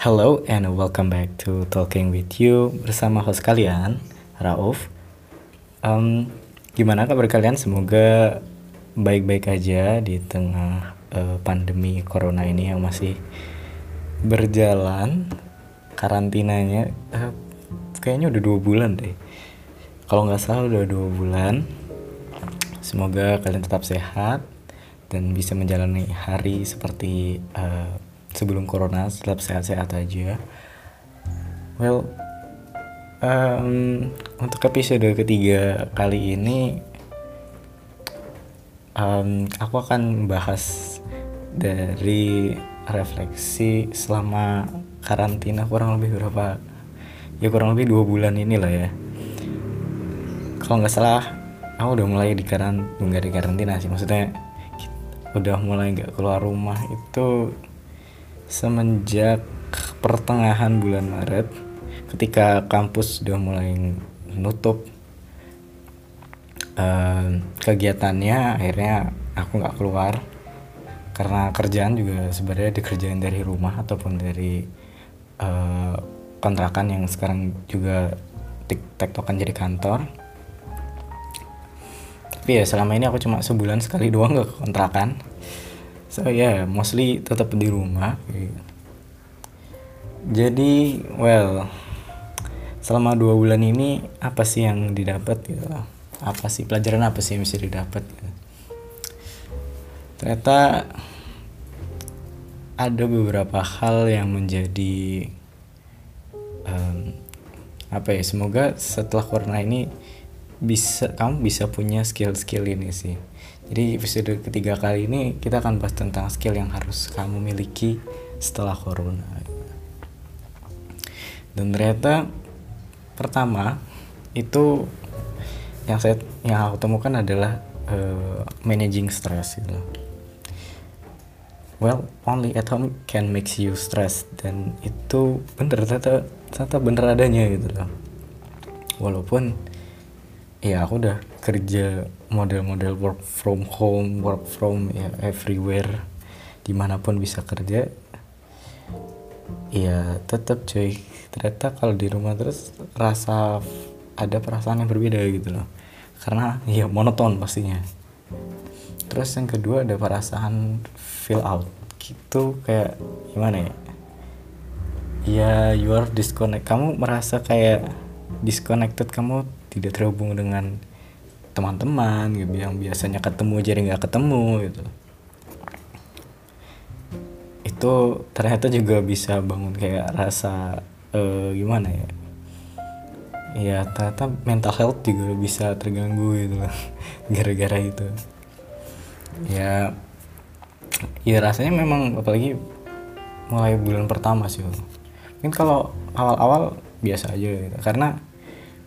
Hello and welcome back to Talking with You bersama host kalian, Rauf. Um, gimana kabar kalian? Semoga baik-baik aja di tengah uh, pandemi corona ini yang masih berjalan. Karantinanya uh, kayaknya udah dua bulan deh. Kalau nggak salah udah dua bulan. Semoga kalian tetap sehat dan bisa menjalani hari seperti uh, sebelum corona tetap sehat-sehat aja. Well um, untuk episode ketiga kali ini um, aku akan bahas dari refleksi selama karantina kurang lebih berapa ya kurang lebih dua bulan inilah ya. Kalau nggak salah aku udah mulai di karantina nggak di karantina sih maksudnya udah mulai nggak keluar rumah itu semenjak pertengahan bulan Maret ketika kampus sudah mulai nutup uh, kegiatannya akhirnya aku nggak keluar. Karena kerjaan juga sebenarnya dikerjain dari rumah ataupun dari uh, kontrakan yang sekarang juga tektokan jadi kantor. Tapi ya selama ini aku cuma sebulan sekali doang gak kontrakan so ya yeah, mostly tetap di rumah. Jadi well selama dua bulan ini apa sih yang didapat gitu? Apa sih pelajaran apa sih yang bisa didapat gitu. ternyata ada beberapa hal yang menjadi um, apa ya semoga setelah corona ini bisa kamu bisa punya skill-skill ini sih jadi episode ketiga kali ini kita akan bahas tentang skill yang harus kamu miliki setelah corona. Dan ternyata pertama itu yang saya yang aku temukan adalah uh, managing stress gitu. Well, only at home can make you stress dan itu bener ternyata ternyata bener adanya gitu loh. Walaupun ya aku udah kerja model-model work from home work from ya everywhere. Di mana pun bisa kerja. Ya tetap cuy. Ternyata kalau di rumah terus rasa ada perasaan yang berbeda gitu loh. Karena ya monoton pastinya. Terus yang kedua ada perasaan feel out. Gitu kayak gimana ya? Ya you are disconnect kamu merasa kayak disconnected kamu tidak terhubung dengan teman-teman gitu yang biasanya ketemu jadi nggak ketemu gitu. Itu ternyata juga bisa bangun kayak rasa uh, gimana ya? Ya ternyata mental health juga bisa terganggu gitu gara-gara itu. Ya ya rasanya memang apalagi mulai bulan pertama sih mungkin kalau awal-awal biasa aja gitu. karena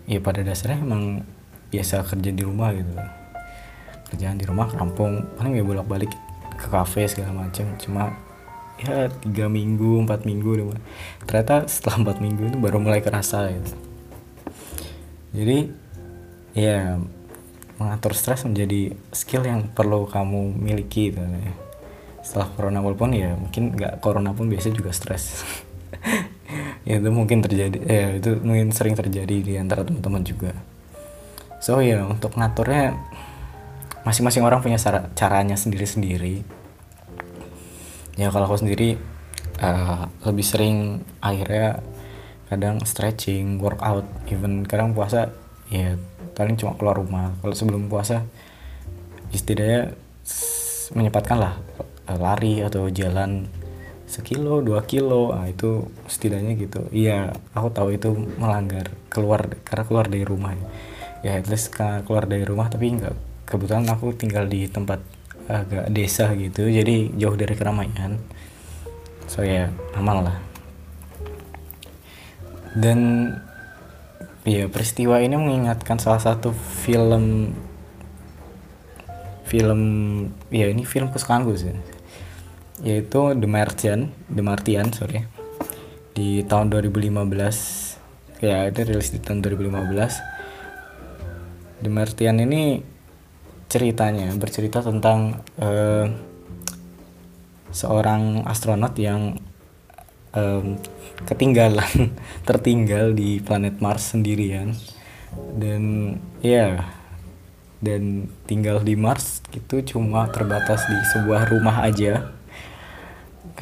ya pada dasarnya emang biasa kerja di rumah gitu. Kerjaan di rumah kampung paling ya bolak balik ke kafe segala macam. Cuma ya tiga minggu empat minggu ternyata setelah empat minggu itu baru mulai kerasa gitu. Jadi ya mengatur stres menjadi skill yang perlu kamu miliki gitu. Ya. setelah corona walaupun ya mungkin nggak corona pun biasa juga stres ya itu mungkin terjadi ya itu mungkin sering terjadi di antara teman-teman juga. So ya untuk ngaturnya masing-masing orang punya cara caranya sendiri-sendiri. Ya kalau aku sendiri uh, lebih sering akhirnya kadang stretching workout even kadang puasa ya paling cuma keluar rumah. Kalau sebelum puasa istilahnya menyempatkan lah lari atau jalan sekilo dua kilo nah itu setidaknya gitu. Iya aku tahu itu melanggar keluar karena keluar dari rumah ya. At least keluar dari rumah tapi nggak kebetulan aku tinggal di tempat agak desa gitu jadi jauh dari keramaian. So ya aman lah. Dan ya peristiwa ini mengingatkan salah satu film film ya ini film kesukaanku sih yaitu The Martian The Martian sorry di tahun 2015 ya itu rilis di tahun 2015 The Martian ini ceritanya bercerita tentang uh, seorang astronot yang um, ketinggalan tertinggal di planet Mars sendirian. Dan ya dan tinggal di Mars itu cuma terbatas di sebuah rumah aja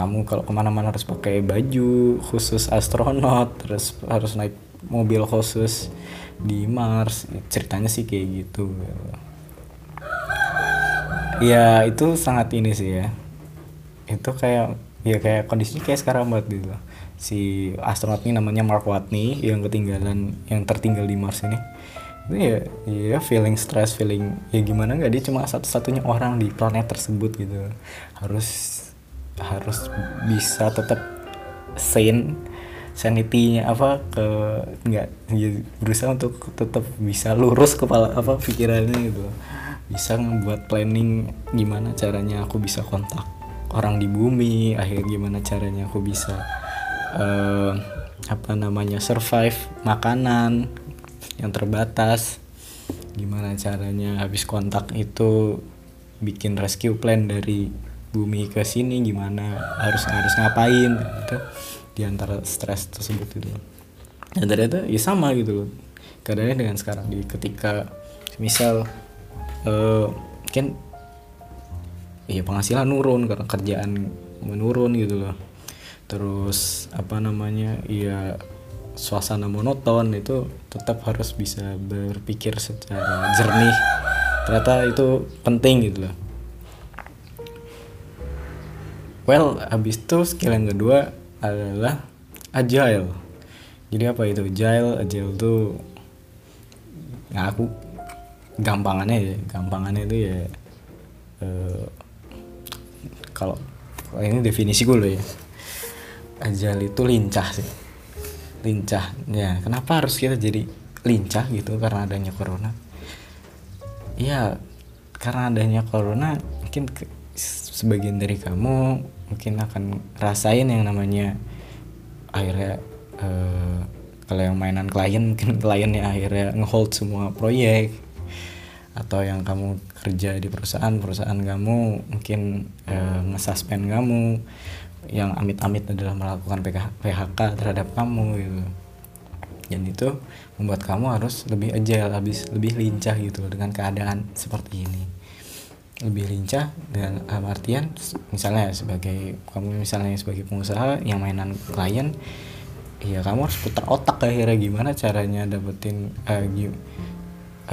kamu kalau ke mana-mana harus pakai baju khusus astronot terus harus naik mobil khusus di Mars. Ceritanya sih kayak gitu. Ya itu sangat ini sih ya. Itu kayak ya kayak kondisinya kayak sekarang banget gitu. Si astronot ini namanya Mark Watney yang ketinggalan yang tertinggal di Mars ini. Itu ya ya feeling stress feeling ya gimana nggak dia cuma satu-satunya orang di planet tersebut gitu. Harus harus bisa tetap sane sanity-nya apa ke nggak ya, berusaha untuk tetap bisa lurus kepala apa pikirannya gitu. Bisa ngebuat planning gimana caranya aku bisa kontak orang di bumi akhirnya gimana caranya aku bisa uh, apa namanya survive makanan yang terbatas. Gimana caranya habis kontak itu bikin rescue plan dari bumi ke sini gimana harus harus ngapain gitu. Di antara stres tersebut itu dan ternyata ya sama gitu loh. Keadaannya dengan sekarang. Di ketika misal uh, kan ya penghasilan nurun karena kerjaan menurun gitu loh. Terus apa namanya ya suasana monoton itu tetap harus bisa berpikir secara jernih. Ternyata itu penting gitu loh well habis itu skill yang kedua adalah agile. Jadi apa itu? Agile agile tuh nah aku gampangannya ya gampangannya itu ya uh, kalau ini definisi gue loh ya. Agile itu lincah sih. Lincah. Ya kenapa harus kita jadi lincah gitu karena adanya corona? Ya karena adanya corona mungkin sebagian dari kamu mungkin akan rasain yang namanya akhirnya uh, kalau yang mainan klien mungkin kliennya akhirnya ngehold semua proyek. Atau yang kamu kerja di perusahaan perusahaan kamu mungkin uh, ngesuspend kamu. Yang amit-amit adalah melakukan PHK terhadap kamu gitu. Dan itu membuat kamu harus lebih agile habis lebih lincah gitu dengan keadaan seperti ini lebih lincah dan artian misalnya sebagai kamu misalnya sebagai pengusaha yang mainan klien ya kamu harus putar otak akhirnya gimana caranya dapetin uh,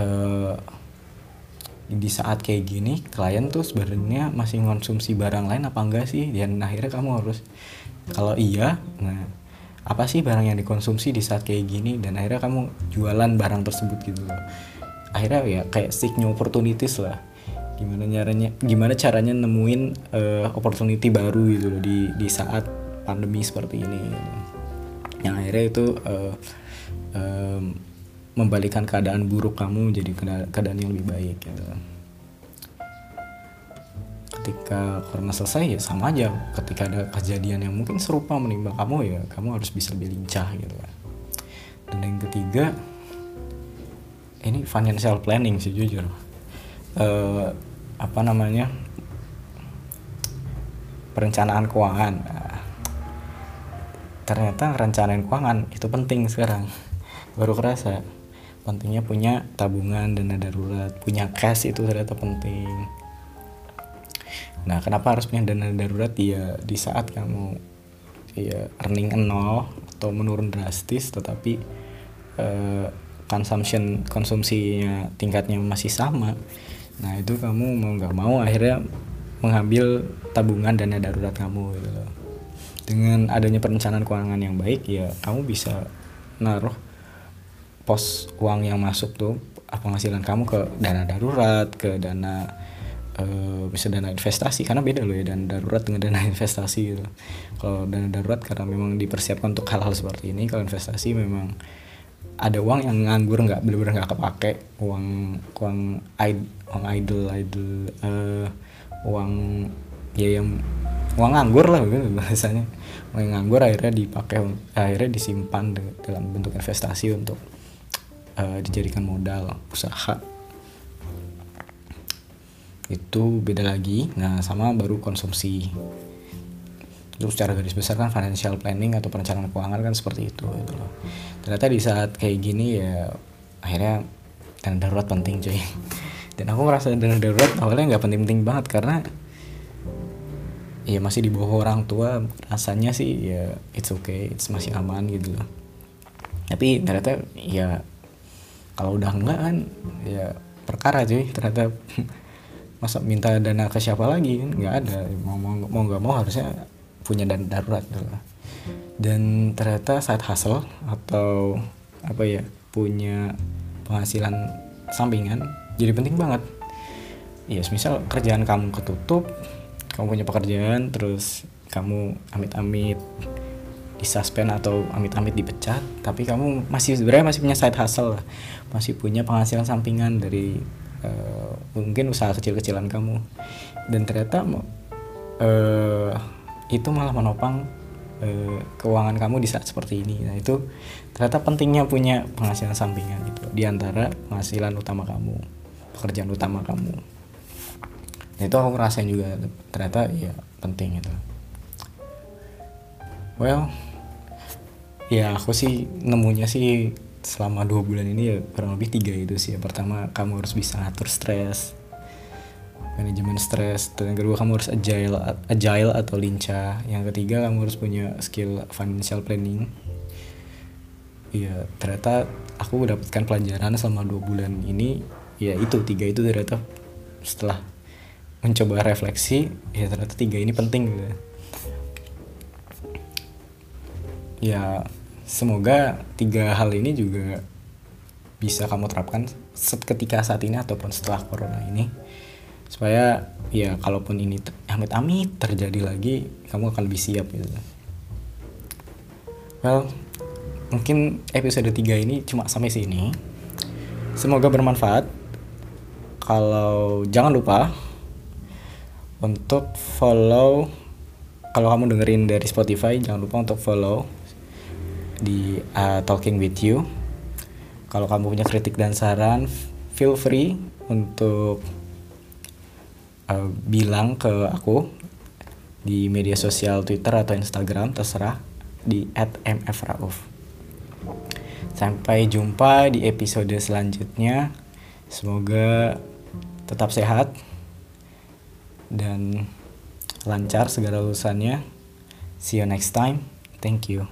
uh, di saat kayak gini klien tuh sebenarnya masih konsumsi barang lain apa enggak sih? Dan akhirnya kamu harus kalau iya nah apa sih barang yang dikonsumsi di saat kayak gini? Dan akhirnya kamu jualan barang tersebut gitu loh. Akhirnya ya kayak seek new opportunities lah gimana caranya gimana caranya nemuin uh, opportunity baru gitu loh di di saat pandemi seperti ini. Gitu. yang akhirnya itu uh, um, membalikan keadaan buruk kamu jadi keadaan yang lebih baik gitu. Ketika corona selesai ya sama aja ketika ada kejadian yang mungkin serupa menimpa kamu ya kamu harus bisa lebih lincah gitu kan. Dan yang ketiga ini financial planning sih jujur uh, apa namanya perencanaan keuangan. Ternyata rencanain keuangan itu penting sekarang. Baru kerasa pentingnya punya tabungan dana darurat punya cash itu ternyata penting. Nah kenapa harus punya dana darurat? Ya di saat kamu ya earning nol atau menurun drastis tetapi uh, consumption konsumsinya tingkatnya masih sama nah itu kamu mau nggak mau akhirnya mengambil tabungan dana darurat kamu gitu loh. Dengan adanya perencanaan keuangan yang baik ya kamu bisa naruh pos uang yang masuk tuh penghasilan kamu ke dana darurat ke dana uh, bisa dana investasi karena beda loh ya dana darurat dengan dana investasi gitu. Kalau dana darurat karena memang dipersiapkan untuk hal-hal seperti ini kalau investasi memang ada uang yang nganggur nggak benar-benar nggak kepake. Uang uang id uang idle idle uh, uang ya yang uang nganggur lah gitu bahasanya. Uang yang nganggur akhirnya dipakai akhirnya disimpan dalam bentuk investasi untuk uh, dijadikan modal usaha. Itu beda lagi. Nah sama baru konsumsi itu secara garis besar kan financial planning atau perencanaan keuangan kan seperti itu gitu loh. Ternyata di saat kayak gini ya akhirnya dana darurat penting cuy. Dan aku merasa dana darurat awalnya nggak penting-penting banget karena ya masih di bawah orang tua rasanya sih ya it's okay it's masih aman gitu loh. Tapi ternyata ya kalau udah enggak kan ya perkara cuy. Ternyata masa minta dana ke siapa lagi kan nggak ada. Mau mau mau nggak mau harusnya punya dana darurat gitu loh dan ternyata saat hustle atau apa ya punya penghasilan sampingan jadi penting banget. Ya misal kerjaan kamu ketutup kamu punya pekerjaan terus kamu amit-amit disuspend atau amit-amit dipecat tapi kamu masih sebenarnya masih punya side hustle masih punya penghasilan sampingan dari uh, mungkin usaha kecil-kecilan kamu. Dan ternyata uh, itu malah menopang uh, keuangan kamu di saat seperti ini. Nah itu ternyata pentingnya punya penghasilan sampingan gitu di antara penghasilan utama kamu pekerjaan utama kamu. Nah, itu aku ngerasain juga ternyata ya penting itu well ya aku sih nemunya sih selama dua bulan ini ya kurang lebih tiga itu sih. Pertama kamu harus bisa ngatur stres manajemen stres dan kedua kamu harus agile agile atau lincah. Yang ketiga kamu harus punya skill financial planning. Iya, ternyata aku mendapatkan pelajaran selama dua bulan ini. Ya itu tiga itu ternyata setelah mencoba refleksi ya ternyata tiga ini penting gitu. Ya semoga tiga hal ini juga bisa kamu terapkan ketika saat ini ataupun setelah corona ini supaya ya kalaupun ini amit-amit terjadi lagi kamu akan lebih siap gitu. Well mungkin episode 3 ini cuma sampai sini. Semoga bermanfaat. Kalau jangan lupa untuk follow kalau kamu dengerin dari Spotify jangan lupa untuk follow di uh, Talking with You. Kalau kamu punya kritik dan saran feel free untuk uh, bilang ke aku di media sosial Twitter atau Instagram terserah di @mfrauf sampai jumpa di episode selanjutnya semoga tetap sehat dan lancar segala urusannya. See you next time. Thank you.